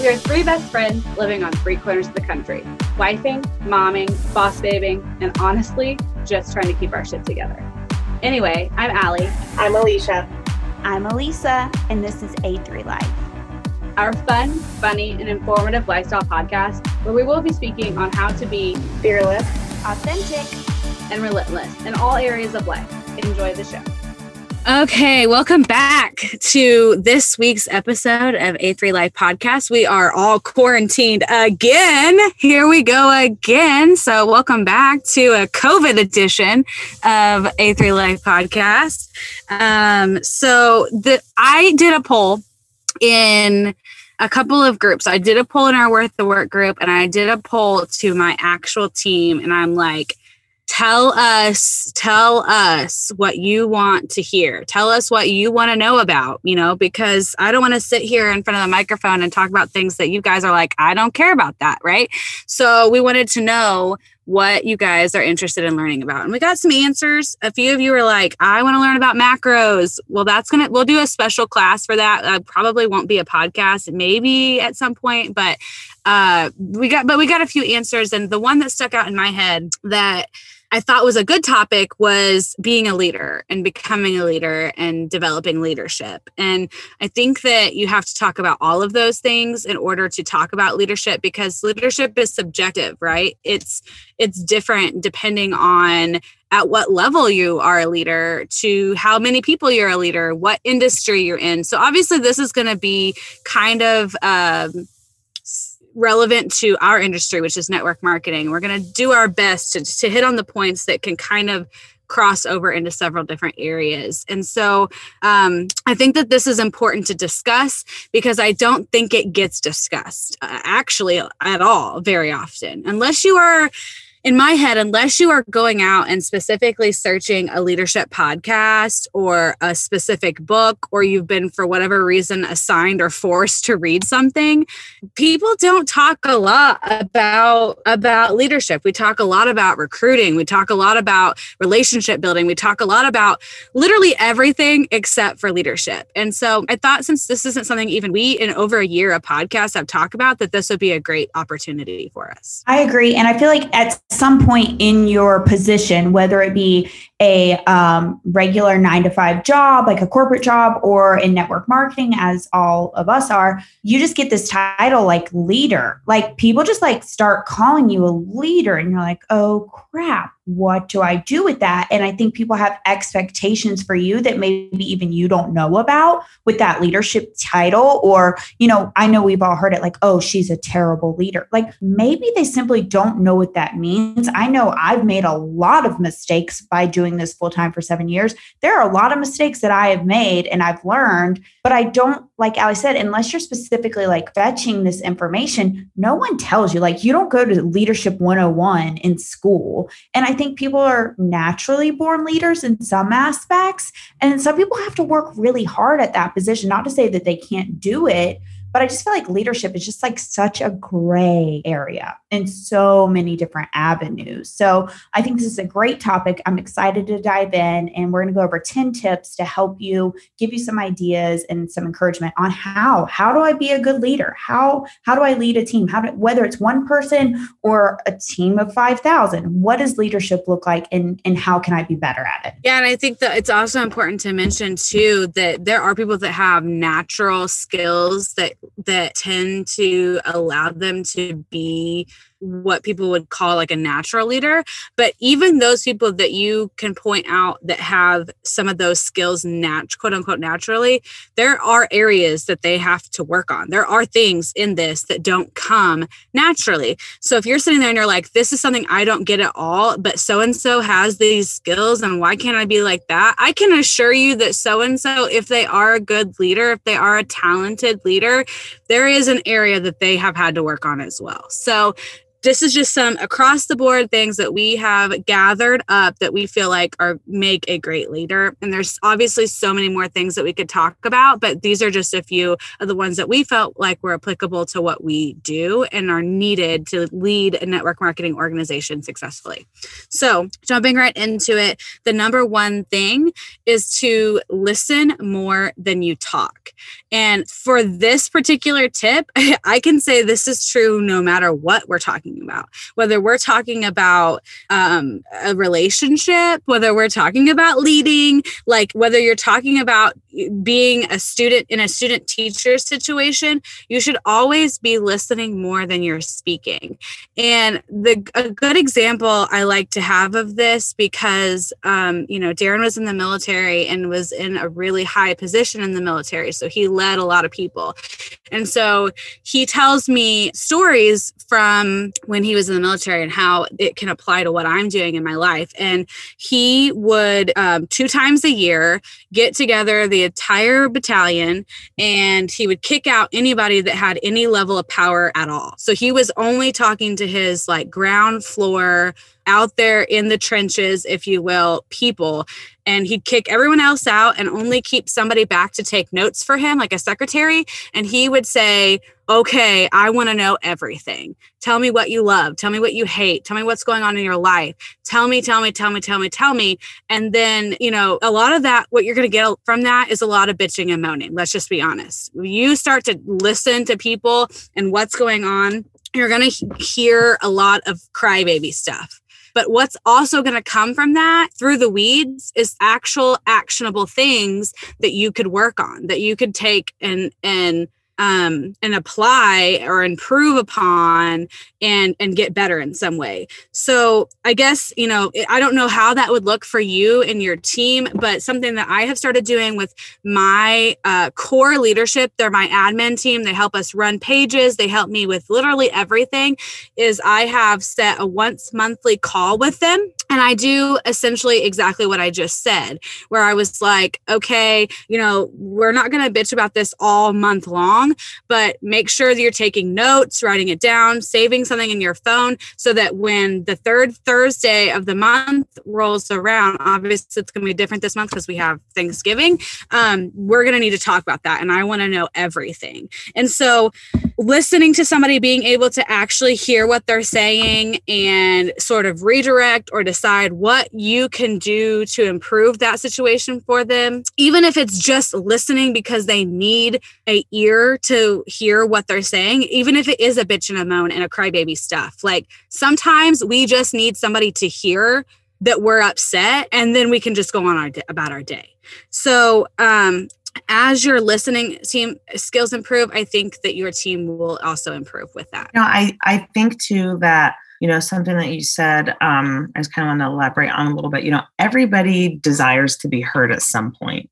We are three best friends living on three corners of the country, wifing, momming, boss babing, and honestly, just trying to keep our shit together. Anyway, I'm Allie. I'm Alicia. I'm Elisa, and this is A3 Life. Our fun, funny, and informative lifestyle podcast where we will be speaking on how to be fearless, authentic, and relentless in all areas of life. Enjoy the show. Okay, welcome back to this week's episode of A3 Life Podcast. We are all quarantined again. Here we go again. So, welcome back to a COVID edition of A3 Life Podcast. Um, so, the I did a poll in a couple of groups. I did a poll in our Worth the Work group, and I did a poll to my actual team, and I'm like tell us tell us what you want to hear. Tell us what you want to know about you know because i don't want to sit here in front of the microphone and talk about things that you guys are like i don't care about that right? So we wanted to know what you guys are interested in learning about and we got some answers. A few of you were like i want to learn about macros. Well that's gonna we'll do a special class for that. Uh, probably won't be a podcast maybe at some point but uh we got but we got a few answers and the one that stuck out in my head that I thought was a good topic was being a leader and becoming a leader and developing leadership. And I think that you have to talk about all of those things in order to talk about leadership because leadership is subjective, right? It's it's different depending on at what level you are a leader to how many people you're a leader, what industry you're in. So obviously this is going to be kind of um, relevant to our industry, which is network marketing. We're going to do our best to, to hit on the points that can kind of cross over into several different areas. And so um, I think that this is important to discuss because I don't think it gets discussed uh, actually at all very often, unless you are in my head, unless you are going out and specifically searching a leadership podcast or a specific book, or you've been for whatever reason assigned or forced to read something, people don't talk a lot about about leadership. We talk a lot about recruiting. We talk a lot about relationship building. We talk a lot about literally everything except for leadership. And so I thought since this isn't something even we in over a year of podcasts have talked about, that this would be a great opportunity for us. I agree. And I feel like at some point in your position, whether it be a um, regular nine to five job, like a corporate job, or in network marketing, as all of us are, you just get this title like leader. Like people just like start calling you a leader, and you're like, oh crap, what do I do with that? And I think people have expectations for you that maybe even you don't know about with that leadership title. Or, you know, I know we've all heard it like, oh, she's a terrible leader. Like maybe they simply don't know what that means. I know I've made a lot of mistakes by doing doing this full time for seven years, there are a lot of mistakes that I have made and I've learned, but I don't, like Allie said, unless you're specifically like fetching this information, no one tells you. Like, you don't go to Leadership 101 in school. And I think people are naturally born leaders in some aspects. And some people have to work really hard at that position, not to say that they can't do it but I just feel like leadership is just like such a gray area in so many different avenues. So I think this is a great topic. I'm excited to dive in and we're going to go over 10 tips to help you give you some ideas and some encouragement on how how do I be a good leader? How how do I lead a team? How do, whether it's one person or a team of 5,000, what does leadership look like and and how can I be better at it? Yeah, and I think that it's also important to mention too that there are people that have natural skills that that tend to allow them to be what people would call like a natural leader. But even those people that you can point out that have some of those skills, nat- quote unquote, naturally, there are areas that they have to work on. There are things in this that don't come naturally. So if you're sitting there and you're like, this is something I don't get at all, but so and so has these skills, and why can't I be like that? I can assure you that so and so, if they are a good leader, if they are a talented leader, there is an area that they have had to work on as well. So this is just some across the board things that we have gathered up that we feel like are make a great leader. And there's obviously so many more things that we could talk about, but these are just a few of the ones that we felt like were applicable to what we do and are needed to lead a network marketing organization successfully. So, jumping right into it, the number one thing is to listen more than you talk. And for this particular tip, I can say this is true no matter what we're talking about, whether we're talking about um, a relationship, whether we're talking about leading, like whether you're talking about being a student in a student teacher situation, you should always be listening more than you're speaking. And the a good example I like to have of this because um, you know Darren was in the military and was in a really high position in the military, so he led a lot of people, and so he tells me stories from when he was in the military and how it can apply to what I'm doing in my life. And he would um, two times a year get together the entire battalion and he would kick out anybody that had any level of power at all. So he was only talking to his like ground floor out there in the trenches, if you will, people. And he'd kick everyone else out and only keep somebody back to take notes for him, like a secretary. And he would say, Okay, I want to know everything. Tell me what you love. Tell me what you hate. Tell me what's going on in your life. Tell me, tell me, tell me, tell me, tell me. And then, you know, a lot of that, what you're going to get from that is a lot of bitching and moaning. Let's just be honest. You start to listen to people and what's going on, you're going to hear a lot of crybaby stuff but what's also going to come from that through the weeds is actual actionable things that you could work on, that you could take and and um, and apply or improve upon and and get better in some way. So i guess you know i don't know how that would look for you and your team but something that i have started doing with my uh, core leadership they're my admin team. They help us run pages. They help me with literally everything is i have set a once monthly call with them and I do essentially exactly what I just said, where I was like, okay, you know, we're not going to bitch about this all month long, but make sure that you're taking notes, writing it down, saving something in your phone so that when the third Thursday of the month rolls around, obviously it's going to be different this month because we have Thanksgiving. Um, we're going to need to talk about that. And I want to know everything. And so listening to somebody being able to actually hear what they're saying and sort of redirect or decide what you can do to improve that situation for them, even if it's just listening because they need a ear to hear what they're saying, even if it is a bitch and a moan and a crybaby stuff. Like sometimes we just need somebody to hear that we're upset and then we can just go on our about our day. So, um as your listening team skills improve, I think that your team will also improve with that. You know, I, I think too that, you know, something that you said, um, I just kind of want to elaborate on a little bit. You know, everybody desires to be heard at some point,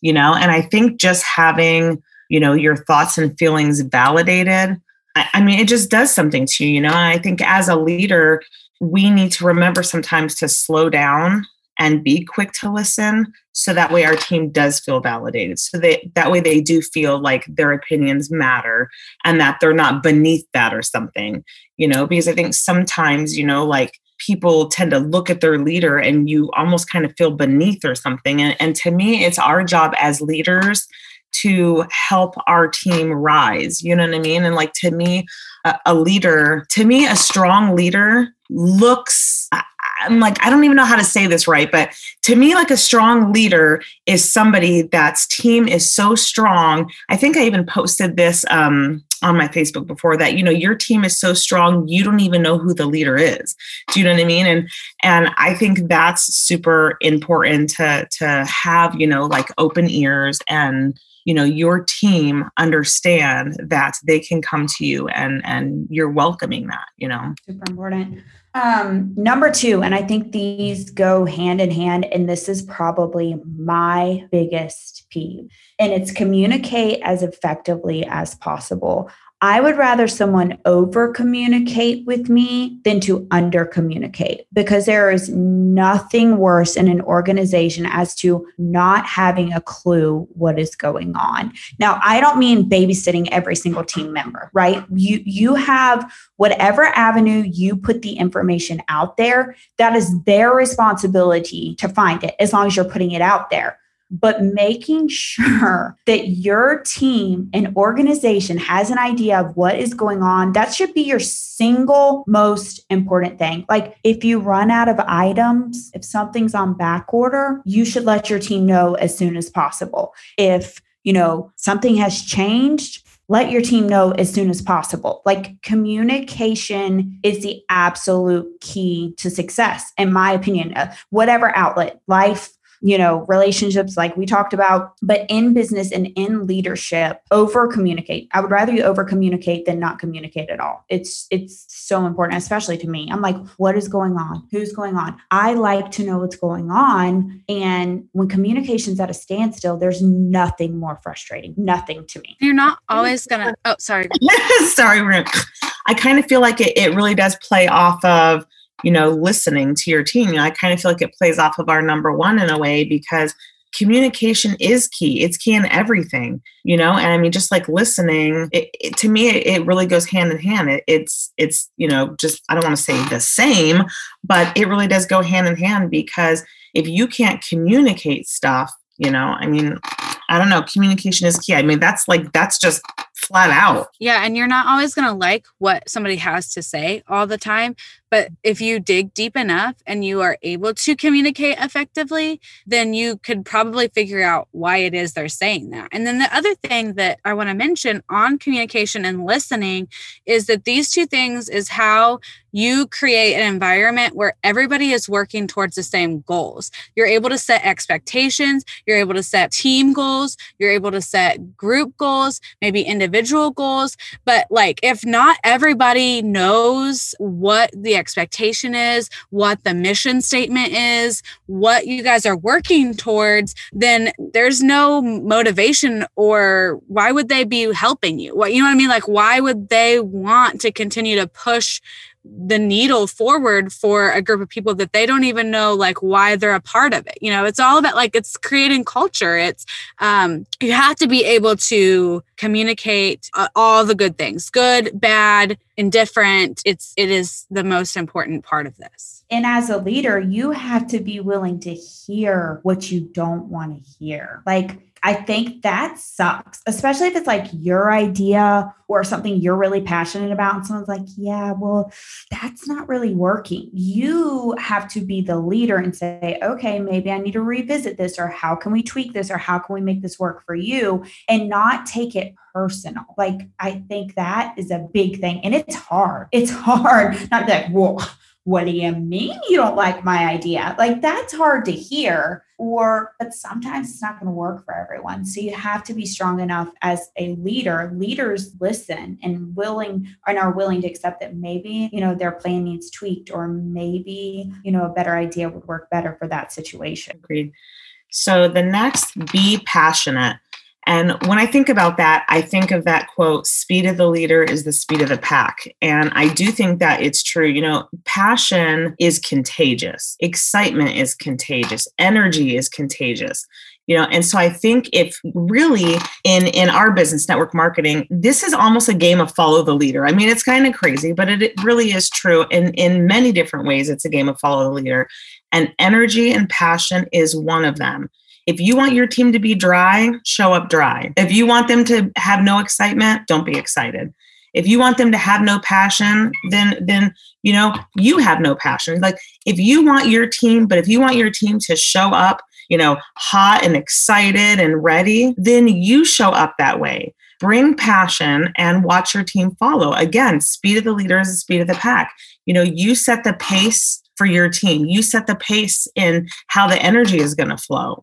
you know, and I think just having, you know, your thoughts and feelings validated, I, I mean, it just does something to you, you know. And I think as a leader, we need to remember sometimes to slow down and be quick to listen so that way our team does feel validated so they that way they do feel like their opinions matter and that they're not beneath that or something you know? Because i think sometimes you know like people tend to look at their leader and you almost kind of feel beneath or something and, and to me it's our job as leaders to help our team rise you know what i mean? And like to me a, a leader to me a strong leader looks I'm like, I don't even know how to say this right, but to me, like a strong leader is somebody that's team is so strong. I think I even posted this um, on my Facebook before that, you know, your team is so strong, you don't even know who the leader is. Do you know what I mean? And and I think that's super important to to have, you know, like open ears and you know your team understand that they can come to you and and you're welcoming that you know super important um, number two, and I think these go hand in hand, and this is probably my biggest peeve, and it's communicate as effectively as possible. I would rather someone over communicate with me than to under communicate because there is nothing worse in an organization as to not having a clue what is going on. Now, I don't mean babysitting every single team member, right? You you have whatever avenue you put the information out there, that is their responsibility to find it as long as you're putting it out there but making sure that your team and organization has an idea of what is going on, that should be your single most important thing. Like if you run out of items, if something's on back order, you should let your team know as soon as possible. If you know something has changed let your team know as soon as possible. Like communication is the absolute key to success, in my opinion. Uh, whatever outlet, life, you know, relationships like we talked about, but in business and in leadership, over communicate. I would rather you over communicate than not communicate at all. It's it's so important, especially to me. I'm like, what is going on? Who's going on? I like to know what's going on. And when communication's at a standstill, there's nothing more frustrating. Nothing to me. You're not always gonna oh sorry. sorry, Ruth. I kind of feel like it, it really does play off of you know, listening to your team. You know, I kind of feel like it plays off of our number one in a way because communication is key. It's key in everything, you know. And I mean, just like listening, it, it, to me, it, it, really goes hand in hand. it's it's you know, just I don't want to say the same, but it really does go hand in hand because if you can't communicate stuff, you know, I mean, I don't know, communication is key. I mean, that's like that's just flat out. Yeah, and you're not always going to like what somebody has to say all the time, but if you dig deep enough and you are able to communicate effectively, then you could probably figure out why it is they're saying that. And then the other thing that I want to mention on communication and listening is that these two things is how you create an environment where everybody is working towards the same goals. You're able to set expectations, you're able to set team goals, you're able to set group goals, maybe individual goals. But like, if not everybody knows what the expectation is, what the mission statement is, what you guys are working towards, then there's no motivation or why would they be helping you? What you know what I mean? Like why would they want to continue to push the needle forward for a group of people that they don't even know like why they're a part of it you know? It's all about like it's creating culture. It's um you have to be able to communicate uh, all the good things good bad indifferent. It's it is the most important part of this. And as a leader you have to be willing to hear what you don't want to hear. Like I think that sucks, especially if it's like your idea or something you're really passionate about. And someone's like, yeah, well, that's not really working. You have to be the leader and say, okay, maybe I need to revisit this, or how can we tweak this, or how can we make this work for you, and not take it personal. Like, I think that is a big thing. And it's hard. It's hard not that, whoa what do you mean you don't like my idea? Like that's hard to hear or but sometimes it's not going to work for everyone. So you have to be strong enough as a leader. Leaders listen and willing and are willing to accept that maybe, you know, their plan needs tweaked or maybe, you know, a better idea would work better for that situation. Agreed. So the next be passionate. And when I think about that, I think of that quote, speed of the leader is the speed of the pack. And I do think that it's true. You know, passion is contagious, excitement is contagious, energy is contagious. You know and so i think if really in in our business network marketing this is almost a game of follow the leader. I mean it's kind of crazy but it, it really is true. In in many different ways it's a game of follow the leader. And energy and passion is one of them if you want your team to be dry, show up dry. If you want them to have no excitement, don't be excited. If you want them to have no passion, then then you know, you have no passion. Like if you want your team, but if you want your team to show up, you know, hot and excited and ready, then you show up that way. Bring passion and watch your team follow. Again, speed of the leader is the speed of the pack. You know, you set the pace for your team. You set the pace in how the energy is going to flow.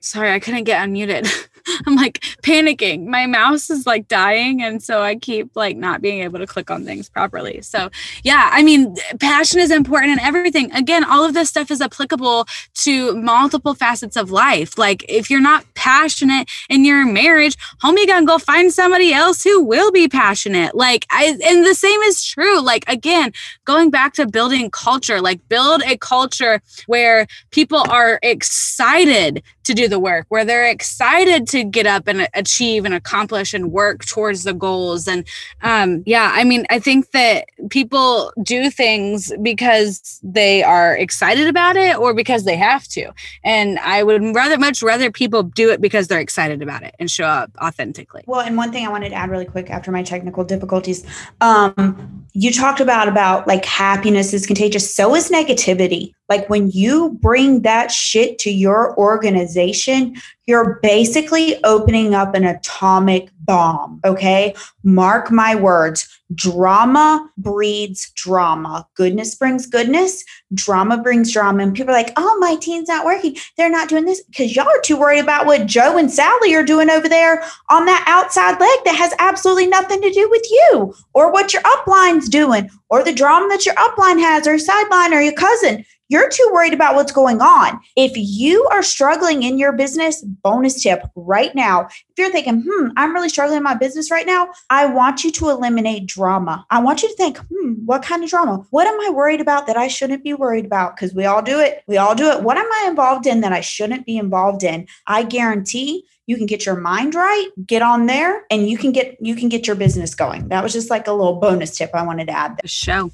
Sorry, I couldn't get unmuted. I'm like panicking. My mouse is like dying. And so I keep like not being able to click on things properly. So, yeah, I mean, passion is important in everything. Again, all of this stuff is applicable to multiple facets of life. Like, if you're not passionate in your marriage, homie, gonna go find somebody else who will be passionate. Like, I, and the same is true. Like, again, going back to building culture, like, build a culture where people are excited to do the work, where they're excited to get up and achieve and accomplish and work towards the goals. And um, yeah, I mean, I think that people do things because they are excited about it or because they have to. And I would rather much rather people do it because they're excited about it and show up authentically. Well, and one thing I wanted to add really quick after my technical difficulties, um, you talked about about like happiness is contagious. So is negativity. Like when you bring that shit to your organization, you're basically opening up an atomic bomb. Okay. Mark my words drama breeds drama. Goodness brings goodness. Drama brings drama. And people are like, oh, my team's not working. They're not doing this because y'all are too worried about what Joe and Sally are doing over there on that outside leg that has absolutely nothing to do with you or what your upline's doing or the drama that your upline has or sideline or your cousin. You're too worried about what's going on. If you are struggling in your business, bonus tip right now. If you're thinking, hmm, I'm really struggling in my business right now, I want you to eliminate drama. I want you to think, hmm, what kind of drama? What am I worried about that I shouldn't be worried about? Because we all do it. We all do it. What am I involved in that I shouldn't be involved in? I guarantee you can get your mind right get on there and you can get you can get your business going that was just like a little bonus tip i wanted to add there. show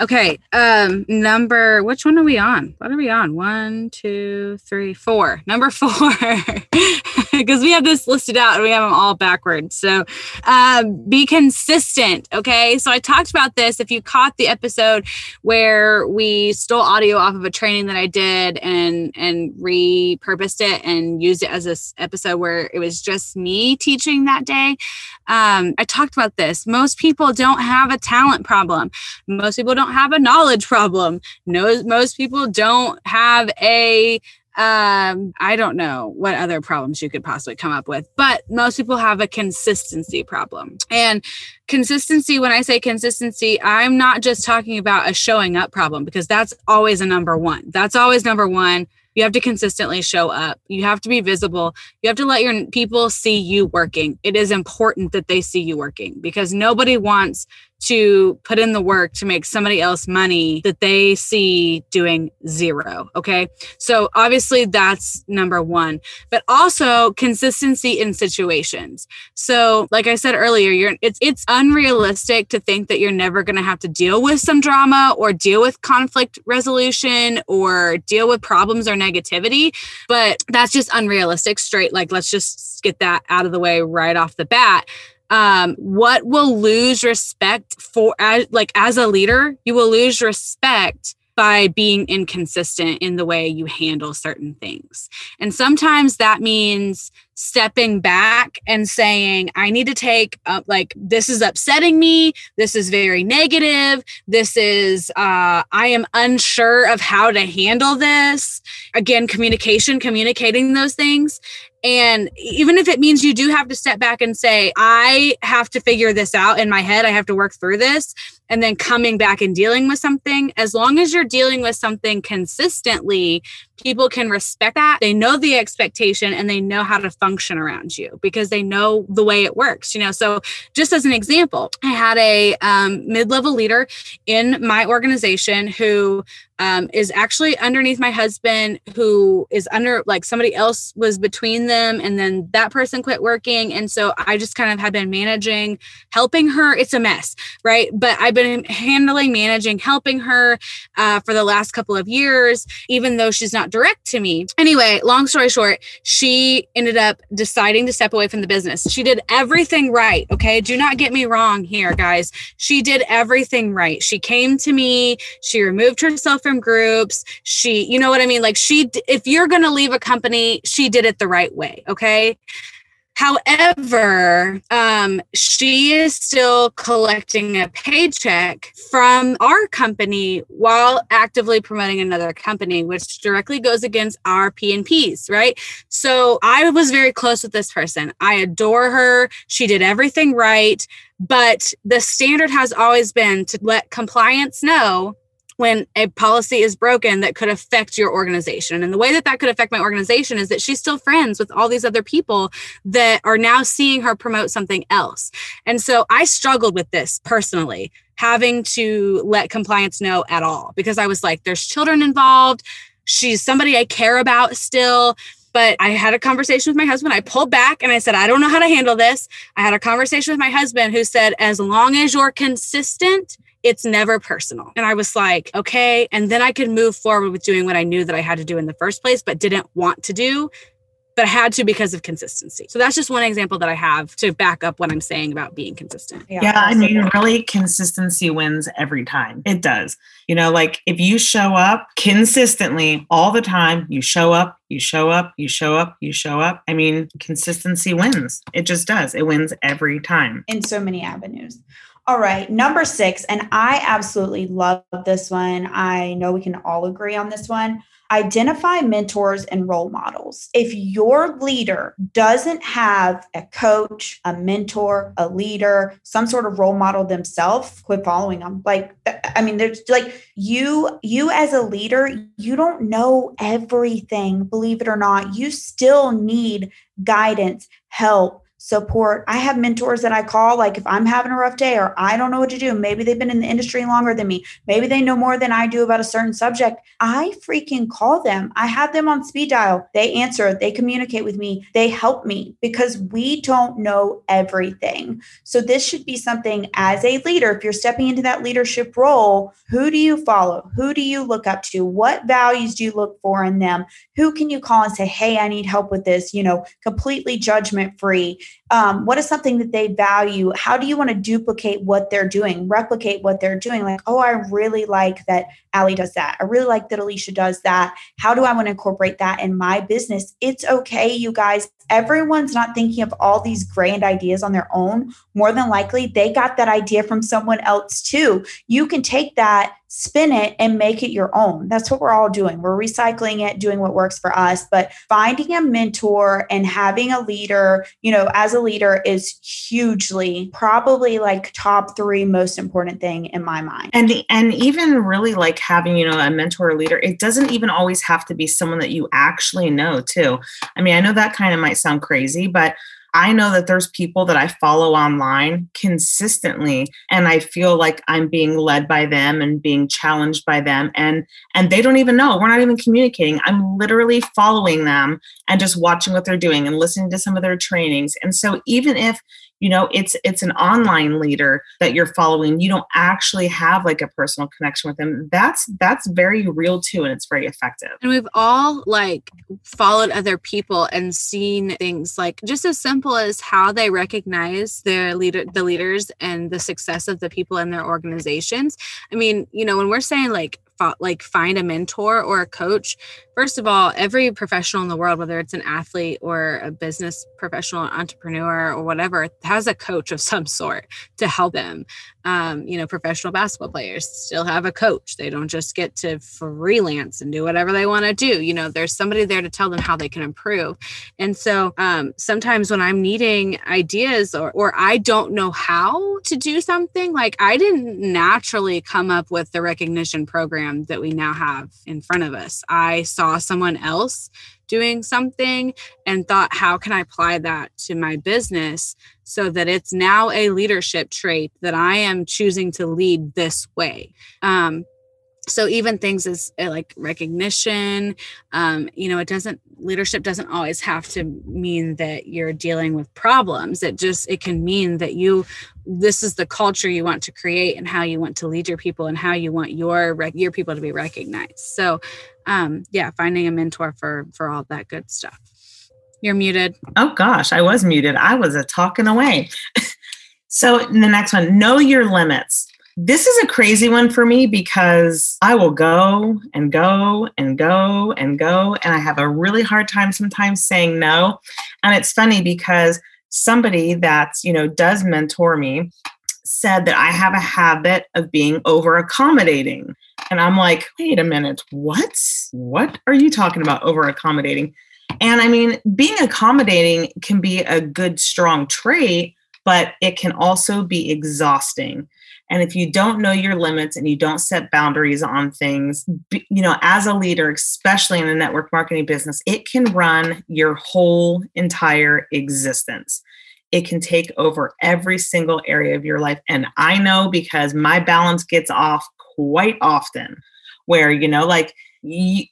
Okay. Um, number which one are we on? What are we on? One, two, three, four. Number four. Because we have this listed out and we have them all backwards. So um be consistent. Okay. So I talked about this. If you caught the episode where we stole audio off of a training that I did and and repurposed it and used it as this episode where it was just me teaching that day. Um, I talked about this. Most people don't have a talent problem. Most people don't have a knowledge problem. No, most people don't have a um i don't know what other problems you could possibly come up with but most people have a consistency problem and consistency when i say consistency i'm not just talking about a showing up problem because that's always a number one that's always number one you have to consistently show up. You have to be visible. You have to let your people see you working. It is important that they see you working because nobody wants to put in the work to make somebody else money that they see doing zero. Okay. So obviously that's number one, but also consistency in situations. So, like I said earlier, you're it's it's unrealistic to think that you're never going to have to deal with some drama or deal with conflict resolution or deal with problems or negativity, but that's just unrealistic straight like let's just get that out of the way right off the bat um what will lose respect for as like as a leader you will lose respect by being inconsistent in the way you handle certain things. And sometimes that means stepping back and saying i need to take uh, like this is upsetting me. This is very negative. This is uh, i am unsure of how to handle this. Again communication communicating those things and even if it means you do have to step back and say, I have to figure this out in my head, I have to work through this, and then coming back and dealing with something, as long as you're dealing with something consistently, people can respect that. They know the expectation and they know how to function around you because they know the way it works, you know. So, just as an example, I had a um, mid level leader in my organization who um, is actually underneath my husband, who is under like somebody else was between them, and then that person quit working. And so I just kind of have been managing, helping her. It's a mess, right? But I've been handling, managing, helping her uh, for the last couple of years, even though she's not direct to me. Anyway, long story short, she ended up deciding to step away from the business. She did everything right. Okay. Do not get me wrong here, guys. She did everything right. She came to me. She removed herself from groups. She, you know what I mean? Like, she, if you're going to leave a company, she did it the right way. Okay However, um, she is still collecting a paycheck from our company while actively promoting another company, which directly goes against our P and Ps, right? So I was very close with this person. I adore her. She did everything right. But the standard has always been to let compliance know when a policy is broken that could affect your organization. And the way that that could affect my organization is that she's still friends with all these other people that are now seeing her promote something else. And so I struggled with this personally, having to let compliance know at all because I was like, there's children involved. She's somebody I care about still. But I had a conversation with my husband. I pulled back and I said, I don't know how to handle this. I had a conversation with my husband who said, as long as you're consistent, it's never personal. And I was like, okay. And then I could move forward with doing what I knew that I had to do in the first place, but didn't want to do, but I had to because of consistency. So that's just one example that I have to back up what I'm saying about being consistent. Yeah, yeah I mean, really, consistency wins every time. It does. You know, like if you show up consistently all the time, you show up, you show up, you show up, you show up. I mean, consistency wins. It just does. It wins every time. In so many avenues. All right, number six, and I absolutely love this one. I know we can all agree on this one. Identify mentors and role models. If your leader doesn't have a coach, a mentor, a leader, some sort of role model themselves, quit following them. Like, I mean, there's like you, you as a leader, you don't know everything, believe it or not. You still need guidance, help, support. I have mentors that I call, like if I'm having a rough day or I don't know what to do, maybe they've been in the industry longer than me, maybe they know more than I do about a certain subject. I freaking call them. I have them on speed dial. They answer, they communicate with me, they help me because we don't know everything. So, this should be something as a leader, if you're stepping into that leadership role, who do you follow? Who do you look up to? What values do you look for in them? Who can you call and say, hey, I need help with this? You know, completely judgment free um, what is something that they value? How do you want to duplicate what they're doing replicate what they're doing? Like oh i really like that allie does that. I really like that alicia does that. How do i want to incorporate that in my business? It's okay you guys everyone's not thinking of all these grand ideas on their own more than likely they got that idea from someone else too you can take that spin it and make it your own. That's what we're all doing. We're recycling it, doing what works for us, but finding a mentor and having a leader, you know, as a leader is hugely probably like top 3 most important thing in my mind. And and even really like having, you know, a mentor or leader, it doesn't even always have to be someone that you actually know, too. I mean, I know that kind of might sound crazy, but I know that there's people that I follow online consistently and I feel like I'm being led by them and being challenged by them and and they don't even know. We're not even communicating. I'm literally following them and just watching what they're doing and listening to some of their trainings. And so even if you know it's it's an online leader that you're following. You don't actually have like a personal connection with them. That's that's very real too and it's very effective. And we've all like followed other people and seen things like just as simple as how they recognize their leader the leaders and the success of the people in their organizations. I mean you know when we're saying like like find a mentor or a coach first of all every professional in the world whether it's an athlete or a business professional entrepreneur or whatever has a coach of some sort to help them. Um, you know professional basketball players still have a coach. They don't just get to freelance and do whatever they want to do. You know there's somebody there to tell them how they can improve. And so um, sometimes when i'm needing ideas or, or i don't know how to do something like i didn't naturally come up with the recognition program that we now have in front of us i saw someone else doing something and thought, how can I apply that to my business so that it's now a leadership trait that I am choosing to lead this way? Um, so even things as uh, like recognition um, you know it doesn't leadership doesn't always have to mean that you're dealing with problems it just it can mean that you this is the culture you want to create and how you want to lead your people and how you want your your people to be recognized so um, yeah, finding a mentor for for all that good stuff. You're muted. Oh gosh, I was muted. I was a talking away. so the next one, know your limits. This is a crazy one for me because I will go and go and go and go. And I have a really hard time sometimes saying no. And it's funny because somebody that's, you know, does mentor me said that I have a habit of being over accommodating. And I'm like, wait a minute, what? What are you talking about over accommodating? And I mean, being accommodating can be a good, strong trait, but it can also be exhausting. And if you don't know your limits and you don't set boundaries on things, you know, as a leader, especially in a network marketing business, it can run your whole entire existence. It can take over every single area of your life. And I know because my balance gets off quite often, where, you know, like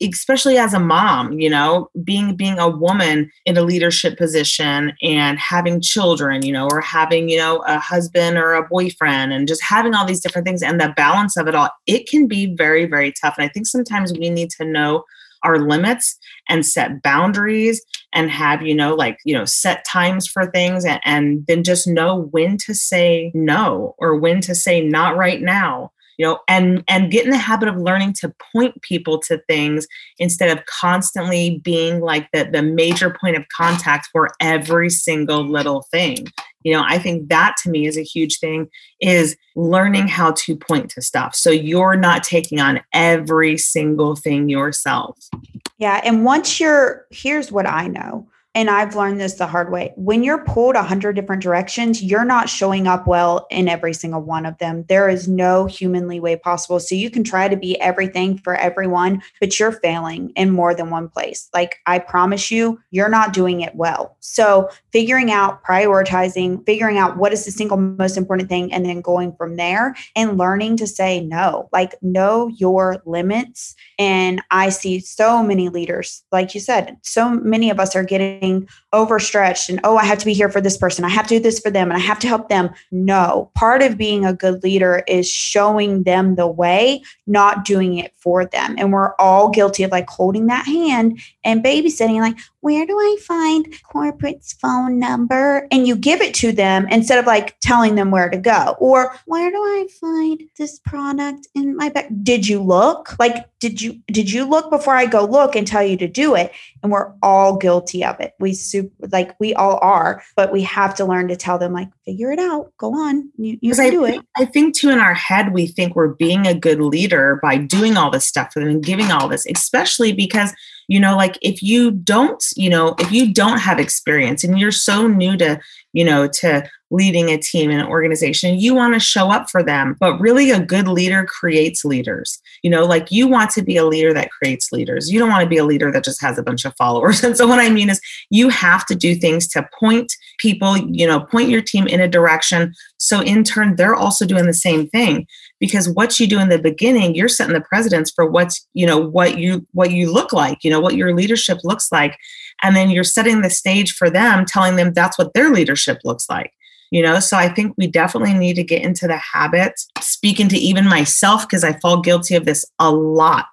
especially as a mom you know being being a woman in a leadership position and having children you know or having you know a husband or a boyfriend and just having all these different things and the balance of it all it can be very very tough. And i think sometimes we need to know our limits and set boundaries and have you know like you know set times for things and, and then just know when to say no or when to say not right now you know and and get in the habit of learning to point people to things instead of constantly being like the the major point of contact for every single little thing. You know i think that to me is a huge thing is learning how to point to stuff. So you're not taking on every single thing yourself. Yeah and once you're here's what i know and I've learned this the hard way. When you're pulled a hundred different directions, you're not showing up well in every single one of them. There is no humanly way possible. So you can try to be everything for everyone, but you're failing in more than one place. Like I promise you, you're not doing it well. So figuring out, prioritizing, figuring out what is the single most important thing, and then going from there and learning to say no, like know your limits. And I see so many leaders, like you said, so many of us are getting overstretched and oh i have to be here for this person i have to do this for them and i have to help them no part of being a good leader is showing them the way not doing it for them and we're all guilty of like holding that hand and babysitting like where do I find corporate's phone number? And you give it to them instead of like telling them where to go. Or where do I find this product in my bag? Did you look? Like, did you did you look before I go look and tell you to do it? And we're all guilty of it. We super like we all are, but we have to learn to tell them like figure it out. Go on. You, you can I, do it. I think too in our head we think we're being a good leader by doing all this stuff for them and giving all this, especially because you know like if you don't you know if you don't have experience and you're so new to you know to leading a team and an organization you want to show up for them. But really a good leader creates leaders. You know like you want to be a leader that creates leaders. You don't want to be a leader that just has a bunch of followers. And so what i mean is you have to do things to point people you know point your team in a direction. So in turn they're also doing the same thing because what you do in the beginning you're setting the precedence for what's you know what you what you look like you know what your leadership looks like. And then you're setting the stage for them telling them that's what their leadership looks like you know? So i think we definitely need to get into the habit speaking to even myself because i fall guilty of this a lot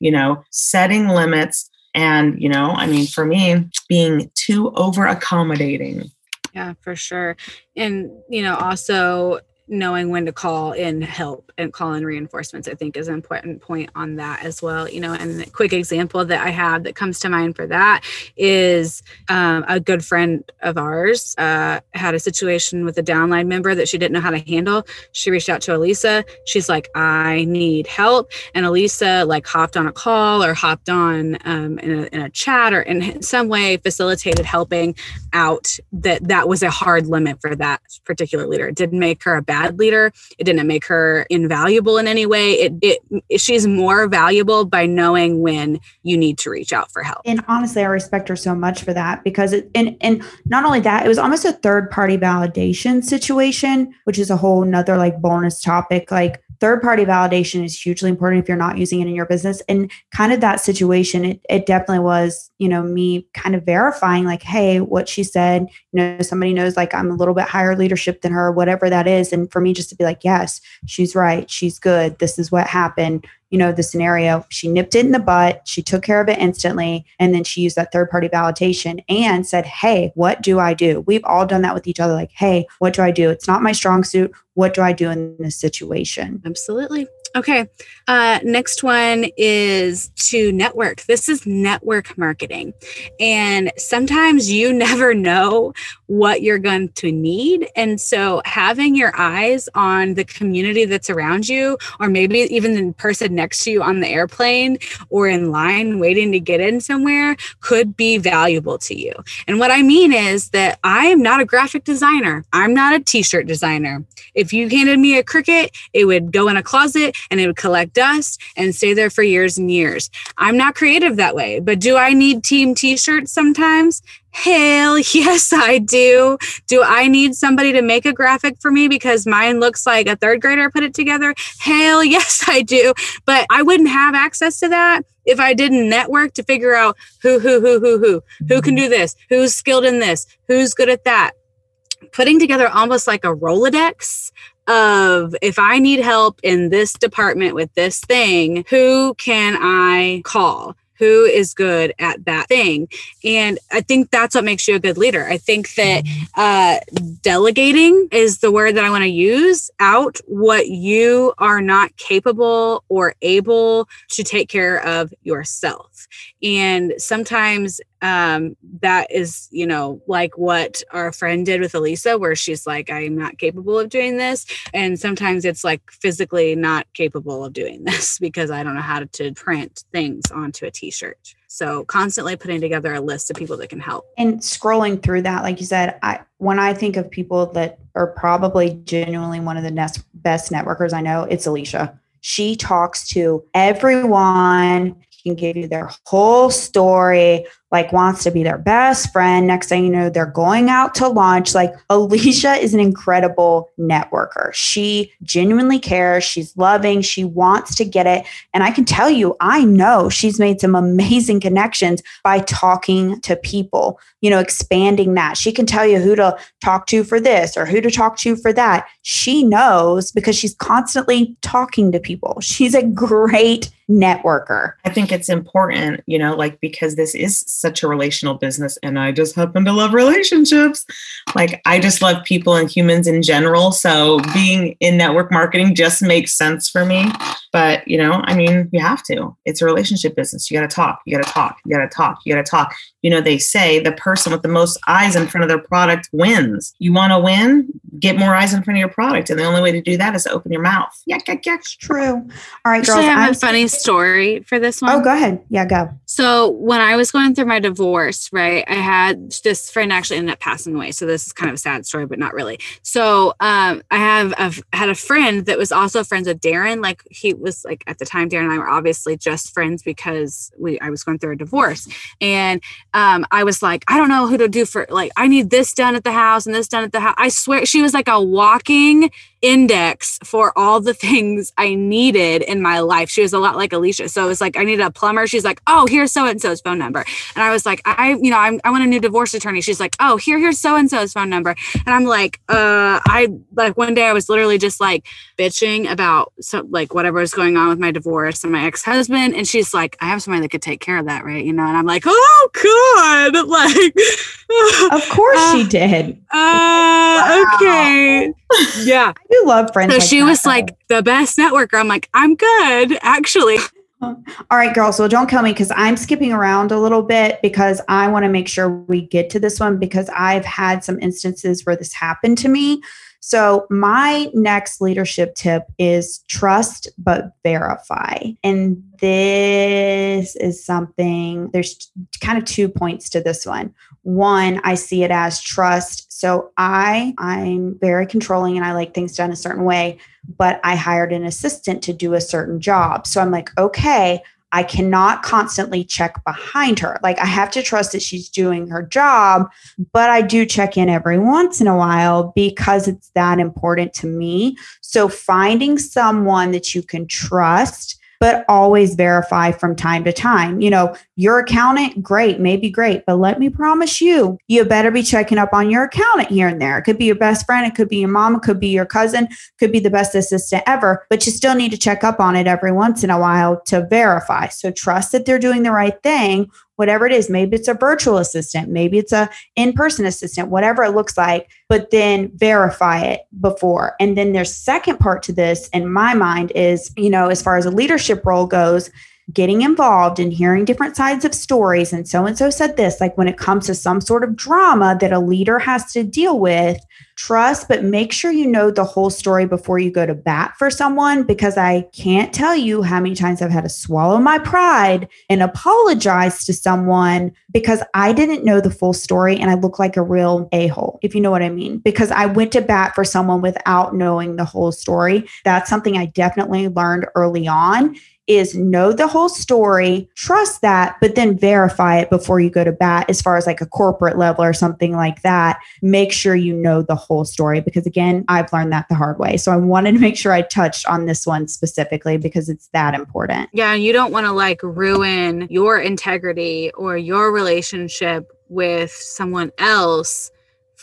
you know? Setting limits and you know i mean for me being too over accommodating yeah for sure. And you know also knowing when to call in help and call in reinforcements i think is an important point on that as well you know and a quick example that i have that comes to mind for that is um, a good friend of ours uh, had a situation with a downline member that she didn't know how to handle. She reached out to elisa. She's like i need help. And elisa like hopped on a call or hopped on um, in, a, in a chat or in some way facilitated helping out that that was a hard limit for that particular leader. It didn't make her a bad leader. It didn't make her invaluable in any way. It, it she's more valuable by knowing when you need to reach out for help. And honestly, I respect her so much for that because it and and not only that, it was almost a third party validation situation, which is a whole nother like bonus topic. Like third party validation is hugely important if you're not using it in your business. And kind of that situation it, it definitely was you know me kind of verifying like hey what she said you know somebody knows like i'm a little bit higher leadership than her whatever that is. And for me just to be like yes she's right she's good this is what happened you know, the scenario, she nipped it in the butt, she took care of it instantly, and then she used that third party validation and said, Hey, what do I do? We've all done that with each other. Like, Hey, what do I do? It's not my strong suit. What do I do in this situation? Absolutely. Okay. Uh, next one is to network. This is network marketing. And sometimes you never know what you're going to need. And so having your eyes on the community that's around you, or maybe even the person next to you on the airplane or in line waiting to get in somewhere, could be valuable to you. And what I mean is that I am not a graphic designer, I'm not a t shirt designer. If you handed me a Cricut, it would go in a closet and it would collect dust and stay there for years and years. I'm not creative that way, but do I need team t shirts sometimes? Hell yes, I do. Do I need somebody to make a graphic for me because mine looks like a third grader put it together? Hell yes, I do. But I wouldn't have access to that if I didn't network to figure out who, who, who, who, who, who can do this, who's skilled in this, who's good at that. Putting together almost like a Rolodex of if I need help in this department with this thing, who can I call? Who is good at that thing? And I think that's what makes you a good leader. I think that uh, delegating is the word that I want to use out what you are not capable or able to take care of yourself. And sometimes um, that is, you know, like what our friend did with Elisa, where she's like, I'm not capable of doing this. And sometimes it's like physically not capable of doing this because I don't know how to, print things onto a t shirt. So constantly putting together a list of people that can help. And scrolling through that, like you said, I when I think of people that are probably genuinely one of the best best networkers I know, it's Alicia. She talks to everyone, can give you their whole story, like wants to be their best friend. Next thing you know, they're going out to lunch. Like Alicia is an incredible networker. She genuinely cares. She's loving. She wants to get it. And I can tell you, I know she's made some amazing connections by talking to people, you know, expanding that. She can tell you who to talk to for this or who to talk to for that. She knows because she's constantly talking to people. She's a great networker. I think it's important, you know, like because this is such a relational business and I just happen to love relationships. Like I just love people and humans in general. So being in network marketing just makes sense for me. But, you know, I mean, you have to. It's a relationship business. You got to talk. You got to talk. You got to talk. You got to talk. You know, they say the person with the most eyes in front of their product wins. You want to win? Get more eyes in front of your product. And the only way to do that is to open your mouth. Yeah, yeah, yeah. It's true. All right, Actually, girls. I have I'm- a funny story for this oh, one. Oh, go ahead. Yeah, go. So when I was going through my divorce, right, I had this friend actually ended up passing away. So this is kind of a sad story, but not really. So um, I have I've had a friend that was also friends with Darren. Like he was like at the time, Darren and I were obviously just friends because we I was going through a divorce, and um, I was like, I don't know who to do for like I need this done at the house and this done at the house. I swear she was like a walking index for all the things I needed in my life. She was a lot like Alicia. So it was like, I needed a plumber. She's like, oh, here's so and so's phone number. And I was like, I, you know, I'm, I want a new divorce attorney. She's like, oh, here, here's so and so's phone number. And I'm like, uh, I like one day I was literally just like bitching about so like whatever was going on with my divorce and my ex husband. And she's like, I have somebody that could take care of that, right? You know, and I'm like, oh, good. Like, Of course Uh, she did. uh, okay. Yeah. Love friends. So like she that, was though. like the best networker. I'm like, I'm good, actually. All right, girls. So don't kill me because I'm skipping around a little bit because I want to make sure we get to this one because I've had some instances where this happened to me. So, my next leadership tip is trust but verify. And this is something, there's kind of two points to this one. One, I see it as trust. So, I I'm very controlling and I like things done a certain way, but I hired an assistant to do a certain job. So, I'm like, okay, I cannot constantly check behind her. Like I have to trust that she's doing her job, but I do check in every once in a while because it's that important to me. So finding someone that you can trust, but always verify from time to time. You know, your accountant, great, maybe great, but let me promise you, you better be checking up on your accountant here and there. It could be your best friend, it could be your mom, it could be your cousin, could be the best assistant ever, but you still need to check up on it every once in a while to verify. So trust that they're doing the right thing whatever it is maybe it's a virtual assistant maybe it's a in-person assistant whatever it looks like but then verify it before. And then there's second part to this in my mind is you know as far as a leadership role goes getting involved and hearing different sides of stories and so and so said this like when it comes to some sort of drama that a leader has to deal with trust, but make sure you know the whole story before you go to bat for someone because I can't tell you how many times I've had to swallow my pride and apologize to someone because I didn't know the full story and I look like a real a hole, if you know what I mean. Because I went to bat for someone without knowing the whole story. That's something I definitely learned early on is know the whole story, trust that, but then verify it before you go to bat as far as like a corporate level or something like that. Make sure you know the whole story because again, I've learned that the hard way. So I wanted to make sure I touched on this one specifically because it's that important. Yeah, you don't want to like ruin your integrity or your relationship with someone else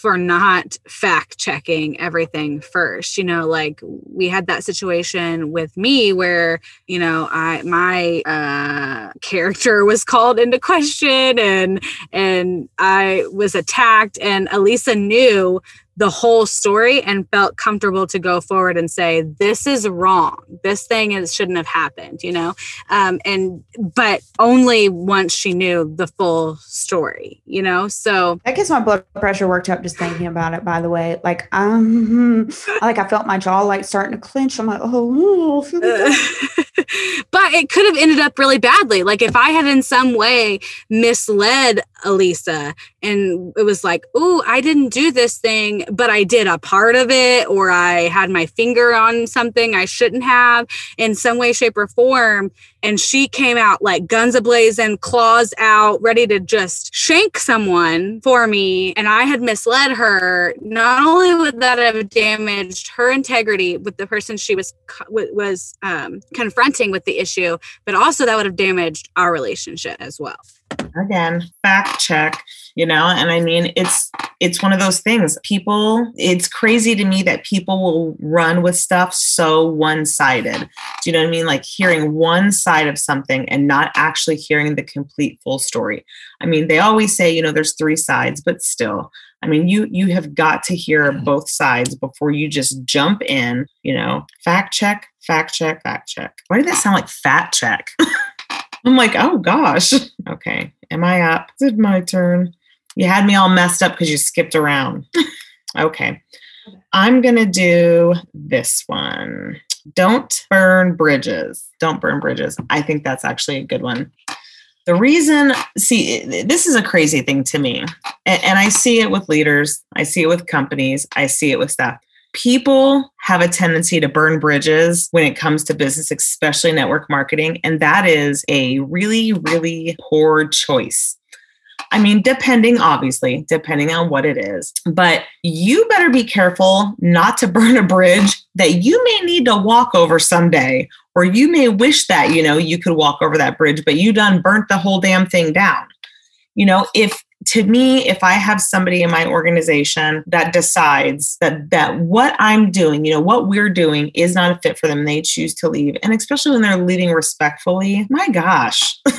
for not fact checking everything first you know like we had that situation with me where you know i my uh character was called into question and and i was attacked and elisa knew the whole story and felt comfortable to go forward and say this is wrong. This thing is shouldn't have happened you know? Um, and but only once she knew the full story you know? So i guess my blood pressure worked up just thinking about it by the way. Like um like i felt my jaw like starting to clench. I'm like oh but it could have ended up really badly. Like if i had in some way misled elisa and it was like oh i didn't do this thing but I did a part of it or I had my finger on something I shouldn't have in some way, shape, or form. And she came out like guns ablazing, claws out, ready to just shank someone for me. And I had misled her. Not only would that have damaged her integrity with the person she was was um, confronting with the issue, but also that would have damaged our relationship as well again fact check you know and i mean it's it's one of those things. People it's crazy to me that people will run with stuff so one-sided. Do you know what i mean? Like hearing one side of something and not actually hearing the complete full story. I mean they always say you know there's three sides but still I mean, you you have got to hear mm-hmm. both sides before you just jump in, you know, fact check, fact check, fact check. Why did that sound like fat check? I'm like, oh gosh. Okay. Am I up? It my turn? You had me all messed up because you skipped around. okay. I'm going to do this one. Don't burn bridges. Don't burn bridges. I think that's actually a good one. The reason, see, this is a crazy thing to me. And, and I see it with leaders, I see it with companies, I see it with staff people have a tendency to burn bridges when it comes to business, especially network marketing. And that is a really, really poor choice. I mean, depending, obviously, depending on what it is, but you better be careful not to burn a bridge that you may need to walk over someday, or you may wish that, you know, you could walk over that bridge, but you done burnt the whole damn thing down. You know, if to me if i have somebody in my organization that decides that that what i'm doing you know what we're doing is not a fit for them they choose to leave and especially when they're leaving respectfully my gosh.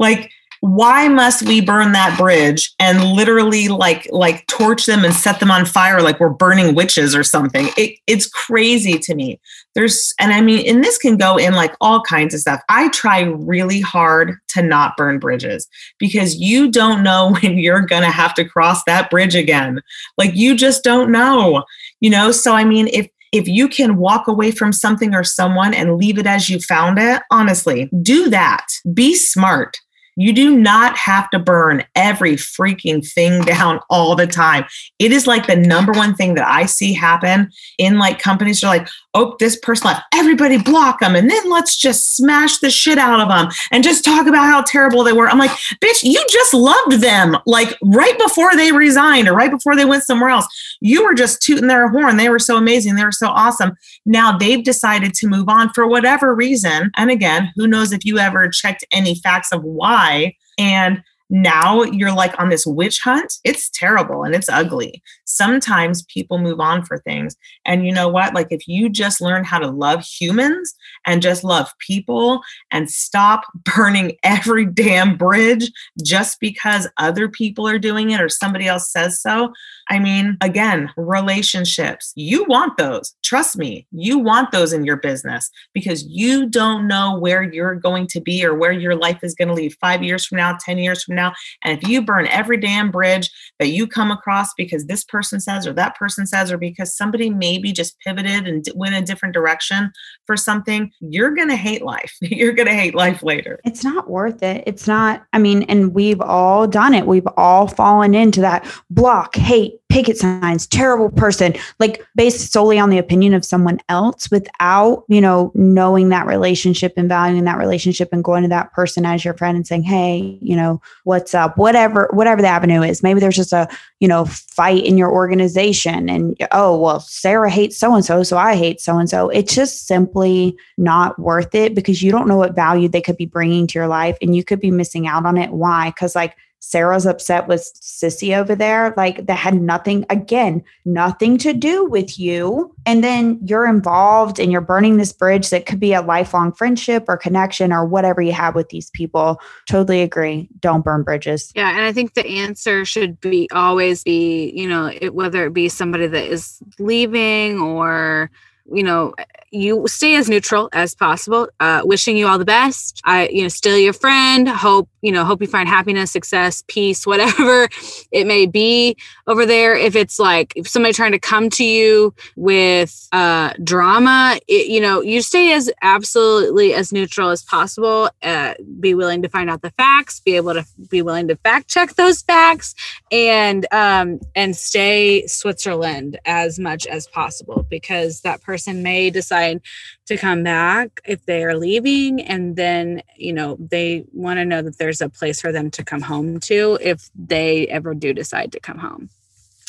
Like why must we burn that bridge and literally like like torch them and set them on fire like we're burning witches or something? It, it's crazy to me. There's and i mean and this can go in like all kinds of stuff. I try really hard to not burn bridges because you don't know when you're to have to cross that bridge again. Like you just don't know you know? So i mean if if you can walk away from something or someone and leave it as you found it honestly do that. Be smart You do not have to burn every freaking thing down all the time. It is like the number one thing that I see happen in like companies are like, oh, this person left. Everybody block them. And then let's just smash the shit out of them and just talk about how terrible they were. I'm like, bitch, you just loved them like right before they resigned or right before they went somewhere else. You were just tooting their horn. They were so amazing. They were so awesome. Now they've decided to move on for whatever reason. And again, who knows if you ever checked any facts of why. And now you're like on this witch hunt. It's terrible and it's ugly. Sometimes people move on for things. And you know what? Like, if you just learn how to love humans and just love people and stop burning every damn bridge just because other people are doing it or somebody else says so, I mean, again, relationships, you want those. Trust me, you want those in your business because you don't know where you're going to be or where your life is going to lead five years from now, 10 years from now. And if you burn every damn bridge that you come across because this person says or that person says, or because somebody maybe just pivoted and went a different direction for something, you're going to hate life. you're going to hate life later. It's not worth it. It's not, I mean, and we've all done it. We've all fallen into that block, hate, picket signs, terrible person, like based solely on the opinion of someone else without, you know, knowing that relationship and valuing that relationship and going to that person as your friend and saying, Hey, you know, what's up? Whatever, whatever the avenue is. Maybe there's just a, you know, fight in your organization and oh, well, Sarah hates so and so, so I hate so and so. It's just simply not worth it because you don't know what value they could be bringing to your life and you could be missing out on it. Why? Because like Sarah's upset with Sissy over there. Like that had nothing, again, nothing to do with you. And then you're involved and you're burning this bridge that could be a lifelong friendship or connection or whatever you have with these people. Totally agree. Don't burn bridges. Yeah. And I think the answer should be always be, you know, it, whether it be somebody that is leaving or, you know, you stay as neutral as possible. Uh, wishing you all the best. I, you know, still your friend. Hope you know. Hope you find happiness, success, peace, whatever it may be over there. If it's like if somebody trying to come to you with uh, drama, it, you know, you stay as absolutely as neutral as possible. Uh, be willing to find out the facts. Be able to be willing to fact check those facts, and um, and stay Switzerland as much as possible because that person may decide decide to come back if they are leaving and then you know they want to know that there's a place for them to come home to if they ever do decide to come home.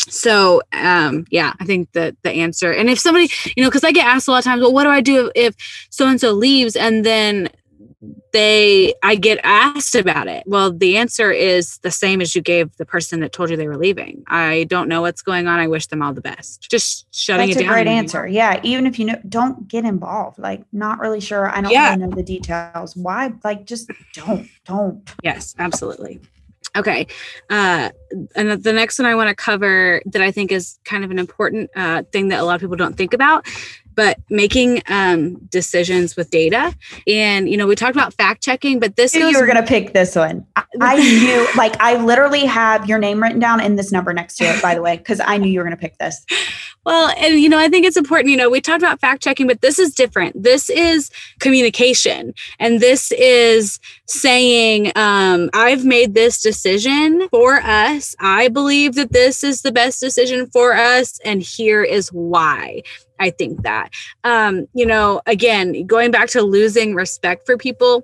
So um yeah i think that the answer and if somebody you know because i get asked a lot of times well what do i do if so and so leaves? And then they I get asked about it. Well, the answer is the same as you gave the person that told you they were leaving. I don't know what's going on. I wish them all the best. Just shutting That's it down. That's a great answer. Yeah, even if you know, don't get involved. Like, not really sure. I don't yeah. really know the details. Why? Like, just don't, don't. Yes, absolutely. Okay. Uh, and the next one I want to cover that I think is kind of an important uh, thing that a lot of people don't think about but making um, decisions with data. And you know, we talked about fact checking, but this is- you were going to pick this one. I knew, like, I literally have your name written down and this number next to it, by the way, because I knew you were going to pick this. Well, and you know, I think it's important. You know, we talked about fact checking, but this is different. This is communication, and this is saying, um, "I've made this decision for us. I believe that this is the best decision for us, and here is why." I think that. Um, you know, again, going back to losing respect for people,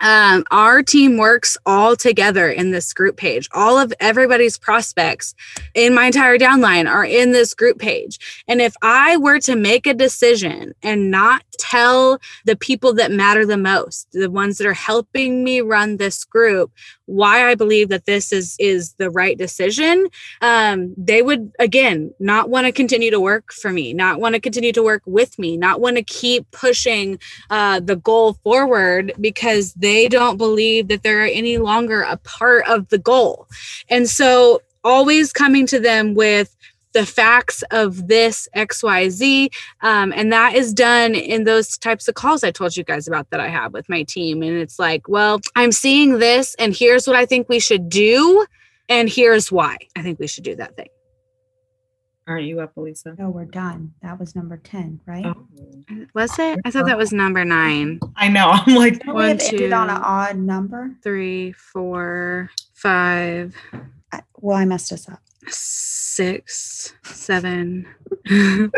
um, our team works all together in this group page. All of everybody's prospects in my entire downline are in this group page. And if I were to make a decision and not tell the people that matter the most, the ones that are helping me run this group, why I believe that this is is the right decision, um, they would again not want to continue to work for me, not want to continue to work with me, not want to keep pushing uh, the goal forward because they don't believe that they're any longer a part of the goal, and so always coming to them with the facts of this xyz um, and that is done in those types of calls i told you guys about that i have with my team and it's like well i'm seeing this and here's what i think we should do and here's why i think we should do that thing Aren't you up, Elisa? No, we're done. That was number 10, right? Oh. Was it? I thought that was number nine. I know. I'm like, No, One, we have ended on an odd number. Three, four, five, I, well, I messed us up. Six, seven,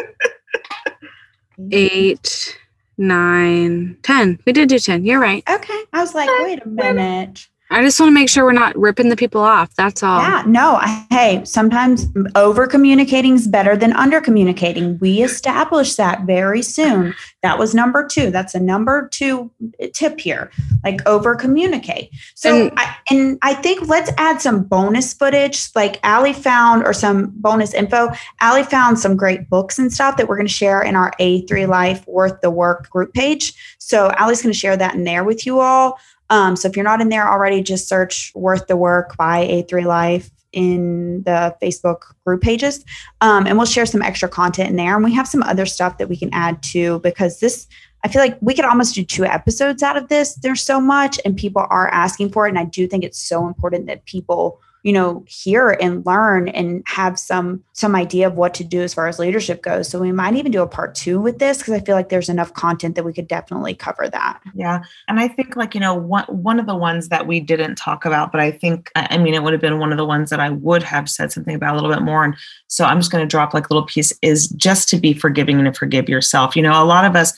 eight, nine, ten. We did do ten. You're right. Okay. I was like, wait a minute. I just want to make sure we're not ripping the people off. That's all. Yeah, no. I, hey, sometimes over communicating is better than under communicating. We established that very soon. That was number two. That's a number two tip here. Like over communicate. So, And- I, and I think let's add some bonus footage. Like Allie found, or some bonus info. Allie found some great books and stuff that we're going to share in our A3 Life Worth the Work group page. So Allie's going to share that in there with you all. Um, so if you're not in there already, just search Worth the Work by A3 Life in the Facebook group pages. Um, and we'll share some extra content in there. And we have some other stuff that we can add too, because this, I feel like we could almost do two episodes out of this. There's so much, and people are asking for it. And I do think it's so important that people you know hear and learn and have some some idea of what to do as far as leadership goes so we might even do a part two with this because i feel like there's enough content that we could definitely cover that Yeah. And I think like, you know, one one of the ones that we didn't talk about, but I think I mean it would have been one of the ones that I would have said something about a little bit more. And so I'm just going to drop like a little piece is just to be forgiving and to forgive yourself. You know, a lot of us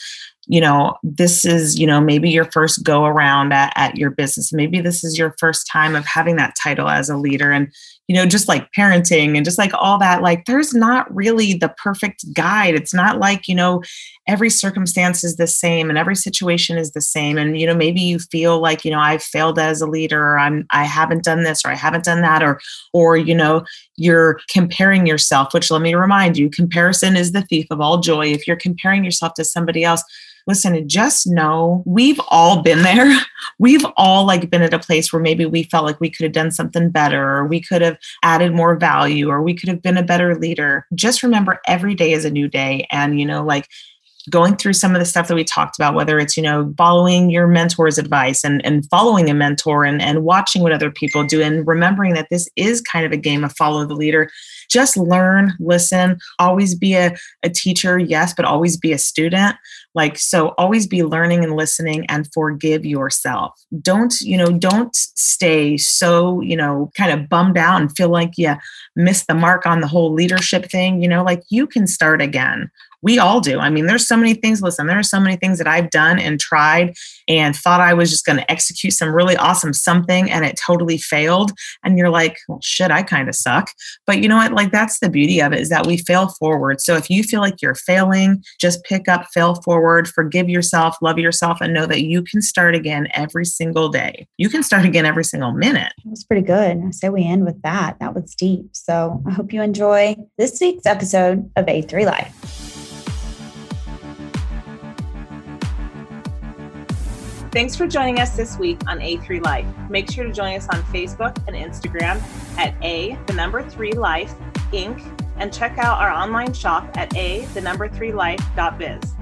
you know, this is, you know, maybe your first go around at, at your business. Maybe this is your first time of having that title as a leader. And, you know, just like parenting and just like all that, like there's not really the perfect guide. It's not like, you know, every circumstance is the same and every situation is the same. And, you know, maybe you feel like, you know, I've failed as a leader or I'm I haven't done this or I haven't done that, or or, you know, you're comparing yourself, which let me remind you, comparison is the thief of all joy. If you're comparing yourself to somebody else, listen just know we've all been there. We've all like been at a place where maybe we felt like we could have done something better or we could have added more value or we could have been a better leader. Just remember every day is a new day and you know like going through some of the stuff that we talked about whether it's you know following your mentor's advice and and following a mentor and and watching what other people do and remembering that this is kind of a game of follow the leader. Just learn listen always be a, a teacher yes but always be a student. Like so always be learning and listening and forgive yourself. Don't you know don't stay so you know kind of bummed out and feel like you missed the mark on the whole leadership thing you know like you can start again we all do. I mean, there's so many things. Listen, there are so many things that I've done and tried and thought I was just going to execute some really awesome something and it totally failed. And you're like, well, shit, I kind of suck. But you know what? Like, that's the beauty of it is that we fail forward. So if you feel like you're failing, just pick up, fail forward, forgive yourself, love yourself, and know that you can start again every single day. You can start again every single minute. It was pretty good. I say we end with that. That was deep. So I hope you enjoy this week's episode of A3 Life. Thanks for joining us this week on A3 Life. Make sure to join us on Facebook and Instagram at A, the number three life, Inc., and check out our online shop at A, the number three life.biz.